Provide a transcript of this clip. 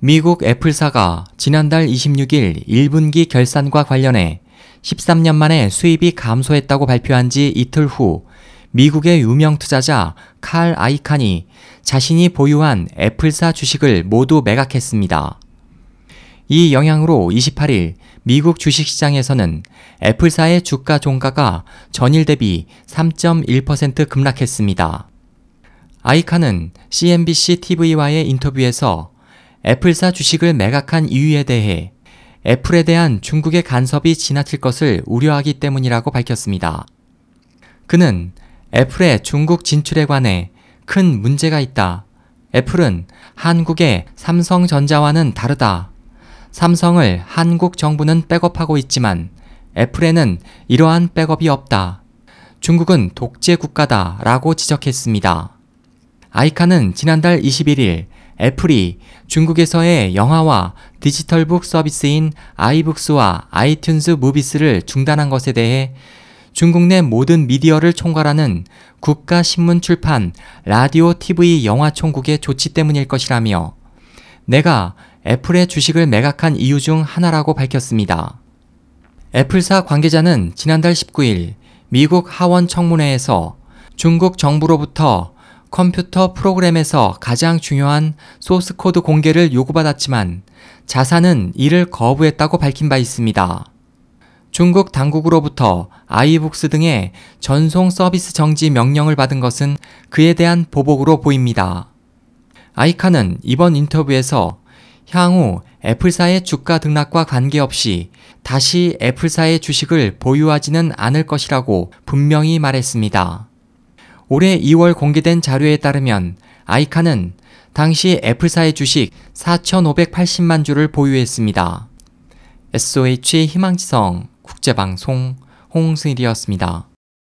미국 애플사가 지난달 26일 1분기 결산과 관련해 13년 만에 수입이 감소했다고 발표한 지 이틀 후 미국의 유명 투자자 칼 아이칸이 자신이 보유한 애플사 주식을 모두 매각했습니다. 이 영향으로 28일 미국 주식시장에서는 애플사의 주가 종가가 전일 대비 3.1% 급락했습니다. 아이칸은 CNBC TV와의 인터뷰에서 애플사 주식을 매각한 이유에 대해 애플에 대한 중국의 간섭이 지나칠 것을 우려하기 때문이라고 밝혔습니다. 그는 애플의 중국 진출에 관해 큰 문제가 있다. 애플은 한국의 삼성전자와는 다르다. 삼성을 한국 정부는 백업하고 있지만 애플에는 이러한 백업이 없다. 중국은 독재 국가다 라고 지적했습니다. 아이칸은 지난달 21일 애플이 중국에서의 영화와 디지털북 서비스인 아이북스와 아이튠즈 무비스를 중단한 것에 대해 중국 내 모든 미디어를 총괄하는 국가 신문 출판 라디오 TV 영화 총국의 조치 때문일 것이라며 내가 애플의 주식을 매각한 이유 중 하나라고 밝혔습니다. 애플사 관계자는 지난달 19일 미국 하원 청문회에서 중국 정부로부터 컴퓨터 프로그램에서 가장 중요한 소스 코드 공개를 요구받았지만 자사는 이를 거부했다고 밝힌 바 있습니다. 중국 당국으로부터 아이북스 등의 전송 서비스 정지 명령을 받은 것은 그에 대한 보복으로 보입니다. 아이칸은 이번 인터뷰에서 향후 애플사의 주가 등락과 관계없이 다시 애플사의 주식을 보유하지는 않을 것이라고 분명히 말했습니다. 올해 2월 공개된 자료에 따르면 아이카는 당시 애플사의 주식 4,580만 주를 보유했습니다. SOH 희망지성 국제방송 홍승일이었습니다.